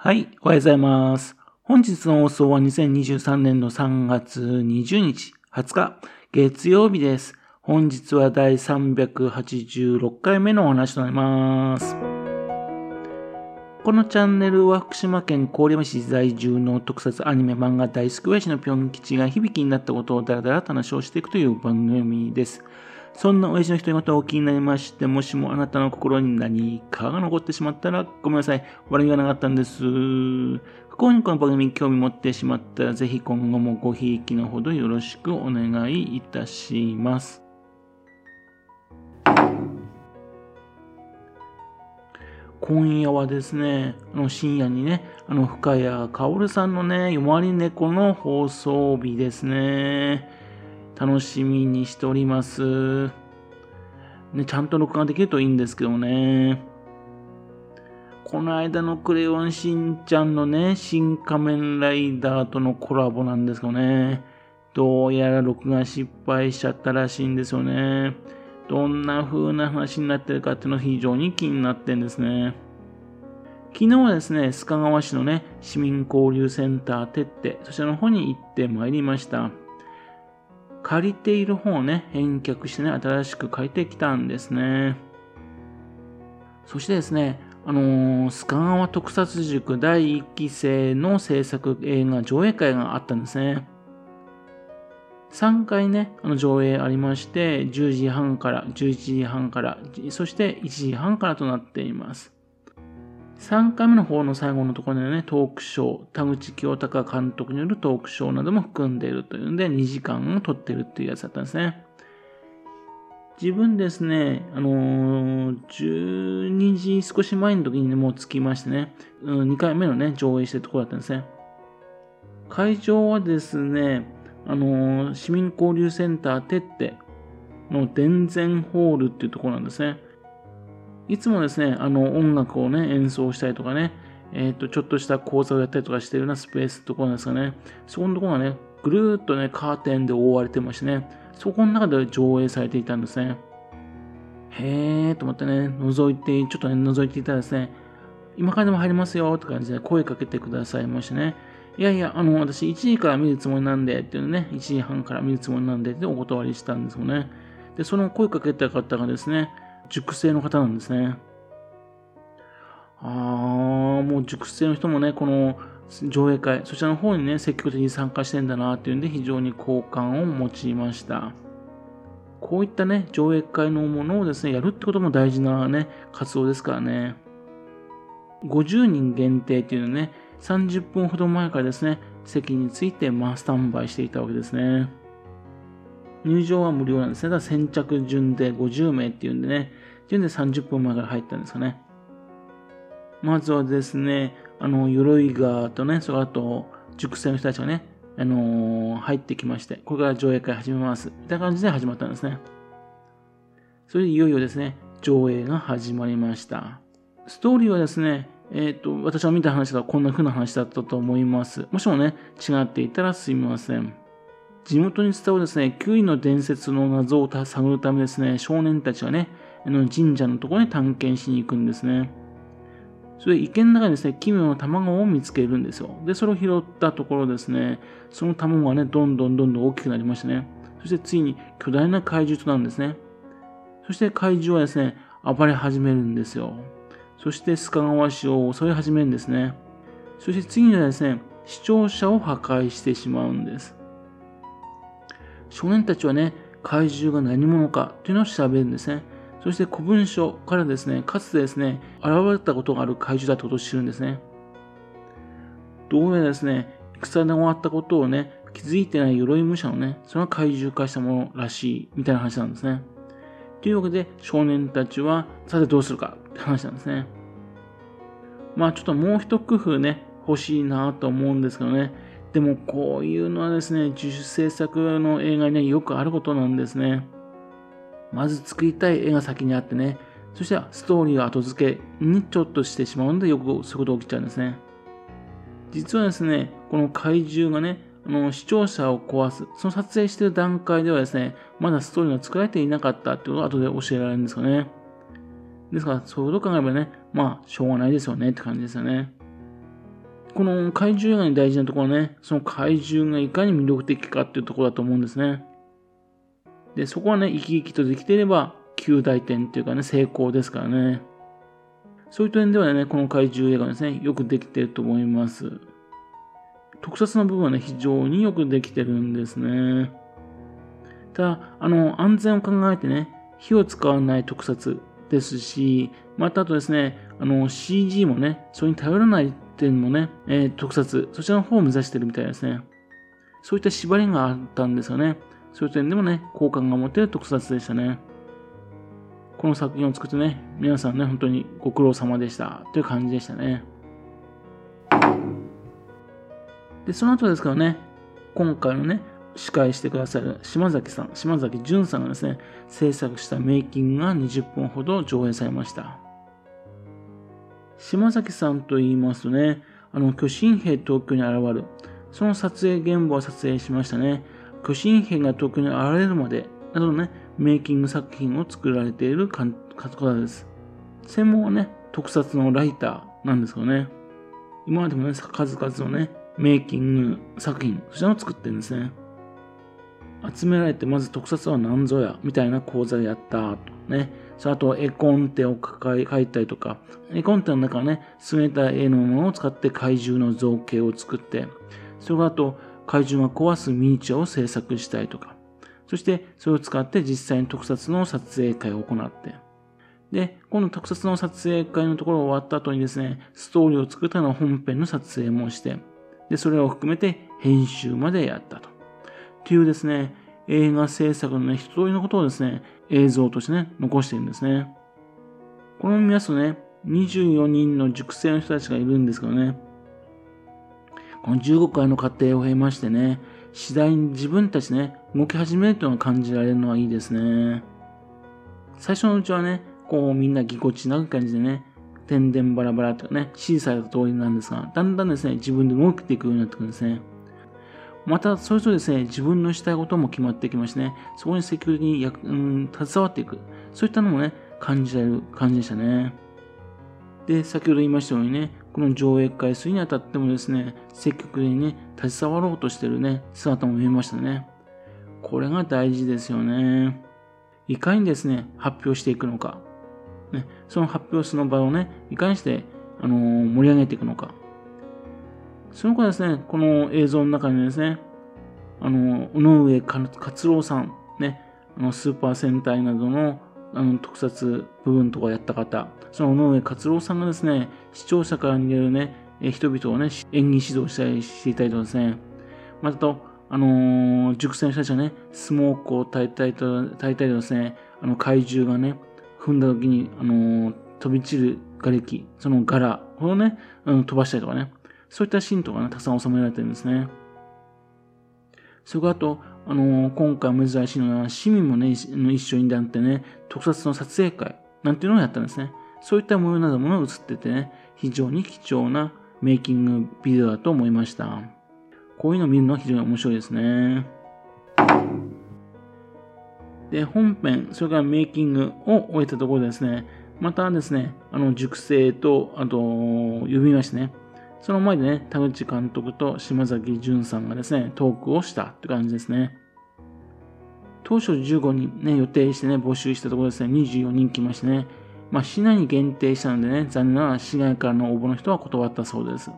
はい、おはようございます。本日の放送は2023年の3月20日、20日、月曜日です。本日は第386回目のお話となります。このチャンネルは福島県郡山市在住の特撮アニメ漫画大好き親父のぴょん吉が響きになったことをだらだらと話をしていくという番組です。そんな親父の独り言をお気になりまして、もしもあなたの心に何かが残ってしまったらごめんなさい。悪気がなかったんです。不幸にこの番組に興味持ってしまったら、ぜひ今後もごひいきのほどよろしくお願いいたします。今夜はですね、あの深夜にね、あの深谷薫さんのね、夜回り猫の放送日ですね。楽しみにしております。ね、ちゃんと録画できるといいんですけどね。この間のクレヨンしんちゃんのね、新仮面ライダーとのコラボなんですけどね。どうやら録画失敗しちゃったらしいんですよね。どんな風な話になってるかっていうのが非常に気になってんですね。昨日はですね、須賀川市のね、市民交流センターてって、そちらの方に行ってまいりました。借りている本をね、返却してね、新しく書いてきたんですね。そしてですね、あのー、須賀川特撮塾第1期生の制作映画上映会があったんですね。3回ね、あの上映ありまして、10時半から、11時半から、そして1時半からとなっています。3回目の方の最後のところでね、トークショー、田口清隆監督によるトークショーなども含んでいるというので、2時間を撮ってるっていうやつだったんですね。自分ですね、あのー、12時少し前の時にね、もう着きましてね、うん、2回目のね、上映してるところだったんですね。会場はですね、あのー、市民交流センターてっての電前ホールっていうところなんですね。いつもですね、あの音楽をね、演奏したりとかね、えっ、ー、と、ちょっとした講座をやったりとかしてるようなスペースってところなんですかね。そこのところがね、ぐるーっとね、カーテンで覆われてましてね、そこの中で上映されていたんですね。へーと思ってね、覗いて、ちょっとね、覗いていたらですね、今からでも入りますよって感じで声かけてくださいましてね。いやいや、あの、私1時から見るつもりなんでっていうね、1時半から見るつもりなんでってお断りしたんですよね。で、その声かけた方がですね、塾生の方なんですね。あー、もう塾生の人もね、この上映会、そちらの方にね、積極的に参加してんだなっていうんで、非常に好感を持ちました。こういったね、上映会のものをですね、やるってことも大事なね、活動ですからね。50人限定っていうのね、30分ほど前からですね、席について、まあ、スタンバイしていたわけですね。入場は無料なんですね。だから先着順で50名っていうんでね、順で30分前から入ったんですかね。まずはですね、あの、鎧川とね、それあと、塾生の人たちがね、あのー、入ってきまして、これから上映会始めます。みたいな感じで始まったんですね。それでいよいよですね、上映が始まりました。ストーリーはですね、えっ、ー、と、私が見た話だとこんな風な話だったと思います。もしもね、違っていたらすみません。地元に伝わるですね、9位の伝説の謎を探るためですね、少年たちがね、あの神社のところに探検しに行くんですね。それで池の中にですね、奇妙な卵を見つけるんですよ。で、それを拾ったところですね、その卵がね、どんどんどんどん大きくなりましてね、そしてついに巨大な怪獣となるんですね。そして怪獣はですね、暴れ始めるんですよ。そして須賀川市を襲い始めるんですね。そして次にはですね、視聴者を破壊してしまうんです。少年たちはね、怪獣が何者かというのを調べるんですね。そして古文書からですね、かつてですね、現れたことがある怪獣だということを知るんですね。どうやらですね、戦で終わったことをね、気づいてない鎧武者のね、それは怪獣化したものらしい、みたいな話なんですね。というわけで、少年たちは、さてどうするかって話なんですね。まあちょっともう一工夫ね、欲しいなと思うんですけどね。でもこういうのはですね、自主制作の映画にね、よくあることなんですね。まず作りたい絵が先にあってね、そしてストーリーが後付けにちょっとしてしまうので、よくそういうこと起きちゃうんですね。実はですね、この怪獣がね、あの視聴者を壊す、その撮影している段階ではですね、まだストーリーが作られていなかったってことを後で教えられるんですかね。ですから、そういうことを考えればね、まあ、しょうがないですよねって感じですよね。この怪獣映画に大事なところはね、その怪獣がいかに魅力的かっていうところだと思うんですね。で、そこはね、生き生きとできていれば、9大点っていうかね、成功ですからね。そういった点ではね、この怪獣映画ですね、よくできてると思います。特撮の部分はね、非常によくできてるんですね。ただ、あの、安全を考えてね、火を使わない特撮ですし、またあとですね、あの、CG もね、それに頼らないっていうのね、えー、特撮、そちらの方を目指してるみたいですね。そういった縛りがあったんですよね。そういう点でもね、好感が持てる特撮でしたね。この作品を作ってね、皆さんね、本当にご苦労様でしたという感じでしたね。で、その後ですからね、今回のね、司会してくださる島崎さん、島崎淳さんがですね、制作したメイキングが20分ほど上映されました。島崎さんと言いますとね、あの、巨神兵東京に現る、その撮影現場を撮影しましたね。巨神兵が東京に現れるまで、などのね、メイキング作品を作られている方です。専門はね、特撮のライターなんですよね。今までもね、数々のね、メイキング作品、そちらを作ってるんですね。集められて、まず特撮は何ぞや、みたいな講座でやったとね。それあと、絵コンテを書いたりとか、絵コンテの中はね、優れた絵のものを使って怪獣の造形を作って、それあと、怪獣が壊すミニチュアを制作したりとか、そしてそれを使って実際に特撮の撮影会を行って、で、今度特撮の撮影会のところが終わった後にですね、ストーリーを作ったの本編の撮影もして、で、それを含めて編集までやったと。っていうですね、映画制作のね、一通りのことをですね、映像としてね、残しているんですね。この見ますとね、24人の熟成の人たちがいるんですけどね、この15回の過程を経ましてね、次第に自分たちね、動き始めるというのが感じられるのはいいですね。最初のうちはね、こうみんなぎこちなく感じでね、点々バラバラとかね、指示された通りなんですが、だんだんですね、自分で動けていくようになってくるんですね。また、それぞれですね、自分のしたいことも決まってきましてね、そこに積極的にや、うん、携わっていく。そういったのもね、感じられる感じでしたね。で、先ほど言いましたようにね、この上映回数にあたってもですね、積極的にね、携わろうとしてるね、姿も見えましたね。これが大事ですよね。いかにですね、発表していくのか。ね、その発表その場をね、いかにして、あのー、盛り上げていくのか。その子はですね、この映像の中にですね、あの、尾上勝郎さん、ね、あの、スーパー戦隊などの、あの、特撮部分とかやった方、その尾上勝郎さんがですね、視聴者から逃げるね、人々をね、演技指導したりしていたりとかですね、またと、あのー、熟成の人たちはね、スモークを焚いたりと、焚いたりとですね、あの怪獣がね、踏んだ時に、あのー、飛び散る瓦礫、その柄をね、うん、飛ばしたりとかね、そういったシーンとかね、たくさん収められてるんですね。それからあと、あのー、今回珍しいのは、市民もね、一緒になってね、特撮の撮影会なんていうのをやったんですね。そういった模様なども映っててね、非常に貴重なメイキングビデオだと思いました。こういうのを見るのは非常に面白いですね。で、本編、それからメイキングを終えたところでですね、またですね、あの、熟成と、あと、呼びましてね、その前でね、田口監督と島崎淳さんがですね、トークをしたって感じですね。当初15人ね、予定してね、募集したところですね、24人来ましてね、まあ、市内に限定したのでね、残念ながら市外からの応募の人は断ったそうです。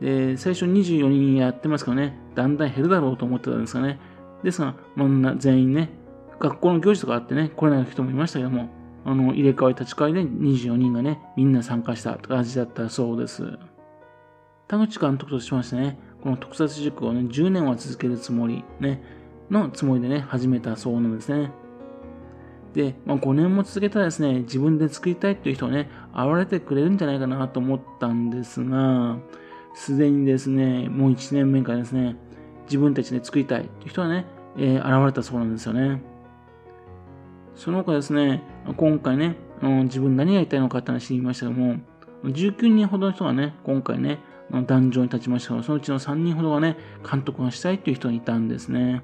で、最初24人やってますからね、だんだん減るだろうと思ってたんですがね、ですが、まあ、全員ね、学校の行事とかあってね、来れない人もいましたけども、あの、入れ替わり立ち替わりで24人がね、みんな参加したって感じだったそうです。田口監督としましてね、この特撮塾をね、10年は続けるつもり、ね、のつもりでね、始めたそうなんですね。で、まあ、5年も続けたらですね、自分で作りたいっていう人をね、現れてくれるんじゃないかなと思ったんですが、すでにですね、もう1年目からですね、自分たちで作りたいっていう人はね、えー、現れたそうなんですよね。その他ですね、今回ね、あの自分何がやりたいのかって話言いましたけども、19人ほどの人がね、今回ね、壇上に立ちましたが、そのうちの3人ほどがね、監督がしたいという人がいたんですね。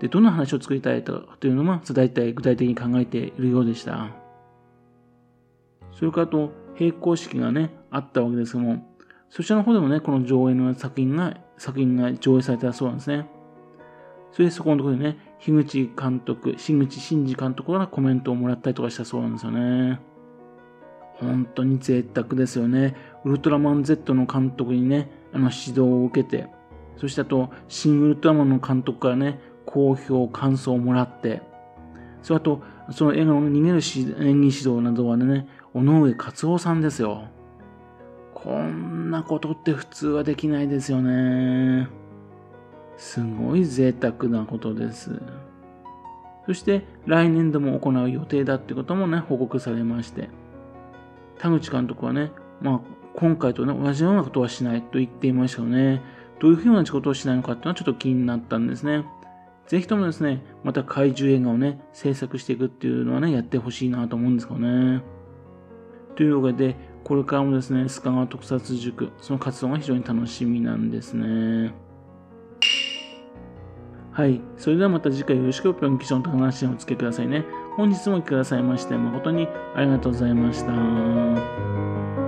で、どんな話を作りたいかというのも、大体具体的に考えているようでした。それからと、並行式がね、あったわけですけども、そちらの方でもね、この上映の作品が、作品が上映されたそうなんですね。それでそこのところでね、樋口監督、樋口真嗣監督からコメントをもらったりとかしたそうなんですよね。本当に贅沢ですよね。ウルトラマン Z の監督にね、あの指導を受けて、そしてあと、新ウルトラマンの監督からね、好評、感想をもらって、それあと、その映画の逃げる演技指導などはね、尾上克夫さんですよ。こんなことって普通はできないですよね。すごい贅沢なことです。そして来年度も行う予定だってこともね、報告されまして。田口監督はね、まあ、今回とね、同じようなことはしないと言っていましたよね。どういうふうなことをしないのかっていうのはちょっと気になったんですね。ぜひともですね、また怪獣映画をね、制作していくっていうのはね、やってほしいなと思うんですけどね。というわけで、これからもですね、須賀川特撮塾、その活動が非常に楽しみなんですね。はい。それではまた次回よろしくぴょん吉祥と話をお付けくださいね。本日も来てくださいまして誠にありがとうございました。